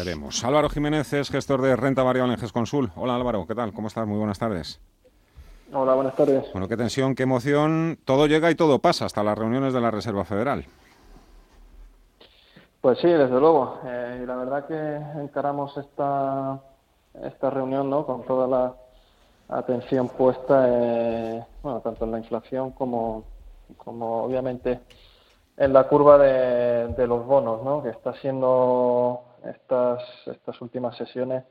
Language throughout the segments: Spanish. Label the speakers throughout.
Speaker 1: veremos. Álvaro Jiménez es gestor de renta variable en GESConsul. Hola Álvaro, ¿qué tal? ¿Cómo estás? Muy buenas tardes.
Speaker 2: Hola, buenas tardes.
Speaker 1: Bueno, qué tensión, qué emoción. Todo llega y todo pasa, hasta las reuniones de la Reserva Federal.
Speaker 2: Pues sí, desde luego. Eh, y la verdad que encaramos esta, esta reunión ¿no? con toda la atención puesta, eh, bueno, tanto en la inflación como, como obviamente en la curva de, de los bonos, ¿no? que está siendo estas, estas últimas sesiones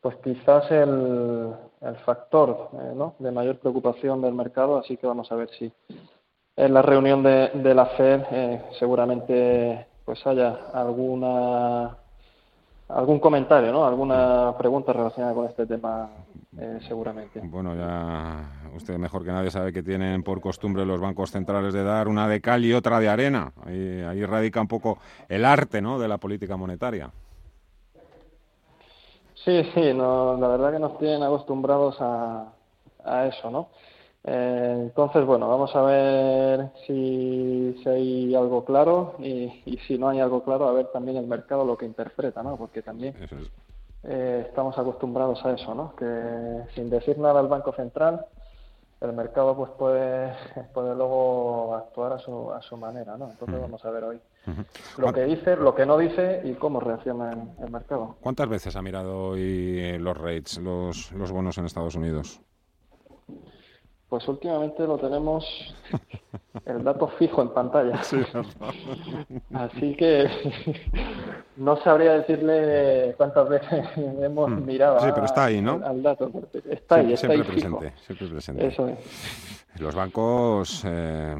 Speaker 2: pues quizás el, el factor eh, de mayor preocupación del mercado, así que vamos a ver si en la reunión de, de la FED eh, seguramente pues haya alguna algún comentario, ¿no? Alguna pregunta relacionada con este tema, eh, seguramente.
Speaker 1: Bueno, ya usted mejor que nadie sabe que tienen por costumbre los bancos centrales de dar una de cal y otra de arena. Ahí, ahí radica un poco el arte, ¿no? De la política monetaria.
Speaker 2: Sí, sí, no, la verdad que nos tienen acostumbrados a, a eso, ¿no? Eh, entonces, bueno, vamos a ver si, si hay algo claro y, y, si no hay algo claro, a ver también el mercado lo que interpreta, ¿no? Porque también eh, estamos acostumbrados a eso, ¿no? Que sin decir nada al Banco Central, el mercado pues puede, puede luego actuar a su, a su manera, ¿no? Entonces vamos a ver hoy lo que dice, lo que no dice y cómo reacciona el, el mercado.
Speaker 1: ¿Cuántas veces ha mirado hoy los rates, los, los bonos en Estados Unidos?
Speaker 2: Pues últimamente lo tenemos el dato fijo en pantalla.
Speaker 1: Sí,
Speaker 2: Así que no sabría decirle cuántas veces hemos
Speaker 1: Mm.
Speaker 2: mirado
Speaker 1: Sí, pero está ahí, ¿no?
Speaker 2: al, al dato. Está ahí, está
Speaker 1: siempre
Speaker 2: ahí fijo.
Speaker 1: presente, siempre presente.
Speaker 2: Eso es.
Speaker 1: Los bancos, eh,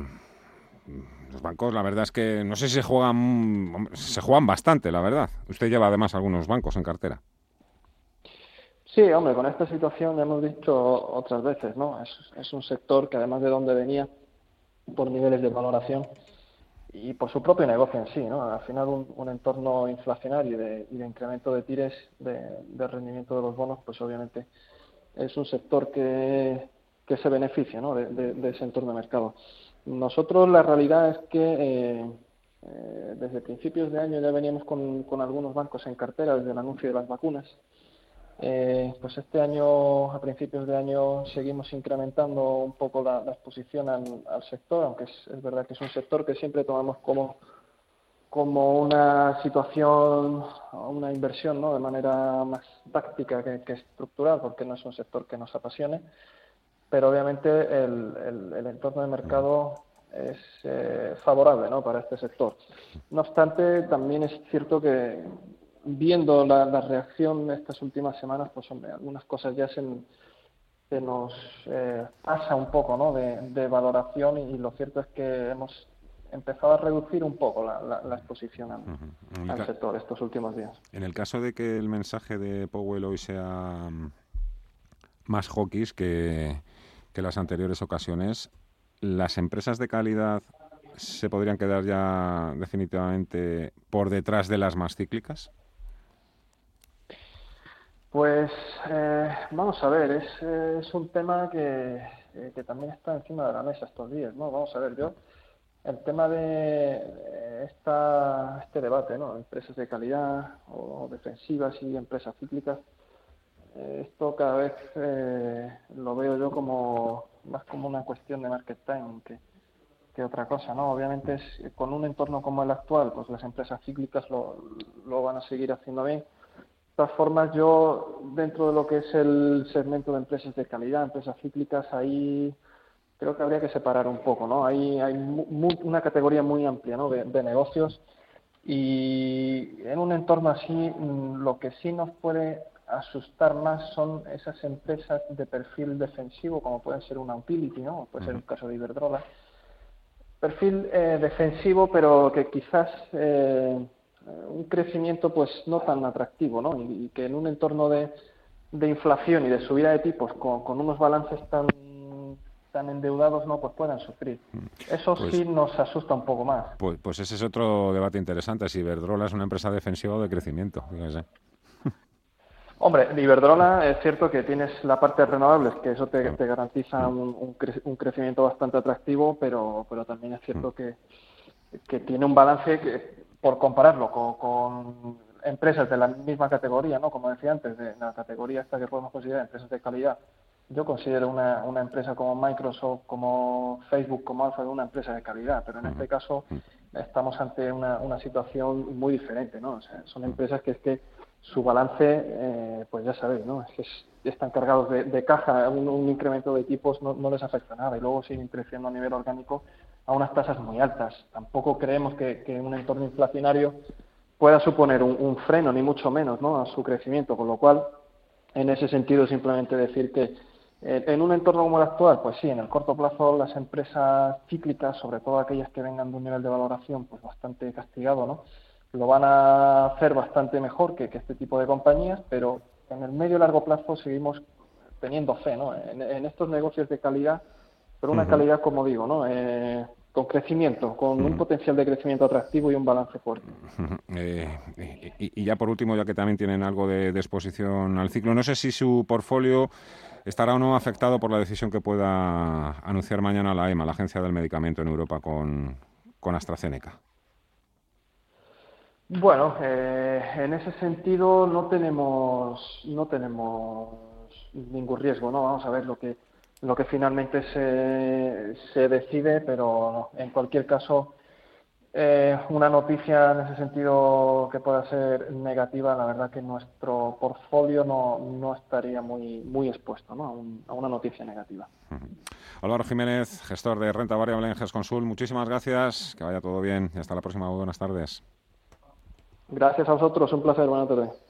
Speaker 1: los bancos, la verdad es que no sé si se juegan, se juegan bastante, la verdad. Usted lleva además algunos bancos en cartera.
Speaker 2: Sí, hombre, con esta situación ya hemos dicho otras veces, ¿no? Es, es un sector que además de donde venía, por niveles de valoración y por su propio negocio en sí, ¿no? Al final un, entorno inflacionario y de, incremento de tires de, rendimiento de los bonos, pues obviamente es un sector que, que se beneficia, ¿no? De ese entorno de mercado. Nosotros la realidad es que eh, eh, desde principios de año ya veníamos con, con algunos bancos en cartera desde el anuncio de las vacunas. Eh, pues este año, a principios de año, seguimos incrementando un poco la, la exposición al, al, sector, aunque es, es, verdad que es un sector que siempre tomamos como, como una situación, una inversión, ¿no? De manera más táctica que, que estructural, porque no es un sector que nos apasione, pero obviamente el, el, el entorno de mercado es eh, favorable, ¿no? Para este sector. No obstante, también es cierto que viendo la, la, reacción estas últimas semanas, pues hombre, algunas cosas ya se, se nos eh, pasa un poco ¿no? de, de valoración y, y, lo cierto es que hemos empezado a reducir un poco la, la, la exposición al, uh -huh. al, sector estos últimos días.
Speaker 1: En el caso de que el mensaje de Powell hoy sea más hawkish que, que las anteriores ocasiones, ¿las empresas de calidad se podrían quedar ya definitivamente por detrás de las más cíclicas?
Speaker 2: Pues eh, vamos a ver, es, un tema que, eh, que, también está encima de la mesa estos días, ¿no? Vamos a ver, yo, el tema de esta, este debate, ¿no? Empresas de calidad o defensivas y empresas cíclicas, eh, esto cada vez eh, lo veo yo como más como una cuestión de market time que, otra cosa, ¿no? Obviamente es, con un entorno como el actual, pues las empresas cíclicas lo, van a seguir haciendo bien todas formas, yo, dentro de lo que es el segmento de empresas de calidad, empresas cíclicas, ahí creo que habría que separar un poco, ¿no? Hay, hay muy, una categoría muy amplia, ¿no? De, de, negocios y en un entorno así, mm, lo que sí nos puede asustar más son esas empresas de perfil defensivo, como pueden ser una utility, ¿no? Puede ser el caso de Iberdrola. Perfil eh, defensivo, pero que quizás... Eh, un crecimiento pues no tan atractivo, ¿no? Y, y que en un entorno de, de, inflación y de subida de tipos con, con, unos balances tan tan endeudados no pues puedan sufrir. Eso pues, sí nos asusta un poco más.
Speaker 1: Pues, pues ese es otro debate interesante, si Iberdrola es una empresa defensiva o de crecimiento, fíjese.
Speaker 2: Hombre, Iberdrola es cierto que tienes la parte de renovables, que eso te, te garantiza un, un, cre un, crecimiento bastante atractivo, pero, pero también es cierto que, que tiene un balance que, por compararlo con, con empresas de la misma categoría, ¿no? Como decía antes, de la categoría esta que podemos considerar empresas de calidad, yo considero una, una empresa como Microsoft, como Facebook, como Alpha, una empresa de calidad, pero en este caso estamos ante una, una situación muy diferente, ¿no? O sea, son empresas que es que su balance, eh, pues ya sabéis, ¿no? Es que están cargados de, caja, un, incremento de tipos no, no, les afecta nada y luego siguen creciendo a nivel orgánico a unas tasas muy altas. Tampoco creemos que, que un entorno inflacionario pueda suponer un, un, freno, ni mucho menos, ¿no? a su crecimiento, con lo cual, en ese sentido, simplemente decir que eh, en un entorno como el actual, pues sí, en el corto plazo las empresas cíclicas, sobre todo aquellas que vengan de un nivel de valoración pues bastante castigado, ¿no? lo van a hacer bastante mejor que, este tipo de compañías, pero en el medio y largo plazo seguimos teniendo fe ¿no? en, estos negocios de calidad, pero una calidad, como digo, ¿no? Eh, con crecimiento, con un potencial de crecimiento atractivo y un balance fuerte.
Speaker 1: Eh, y, ya por último, ya que también tienen algo de, de, exposición al ciclo, no sé si su portfolio estará o no afectado por la decisión que pueda anunciar mañana la EMA, la Agencia del Medicamento en Europa, con, con AstraZeneca.
Speaker 2: Bueno, eh, en ese sentido no tenemos no tenemos ningún riesgo, ¿no? Vamos a ver lo que lo que finalmente se, se decide, pero en cualquier caso eh, una noticia en ese sentido que pueda ser negativa, la verdad que nuestro portfolio no, no estaría muy, muy expuesto ¿no? a, una noticia negativa.
Speaker 1: Álvaro Jiménez, gestor de renta variable en GESConsul, muchísimas gracias, que vaya todo bien y hasta la próxima. Buenas tardes.
Speaker 2: Gracias a vosotros, un placer, buenas tardes.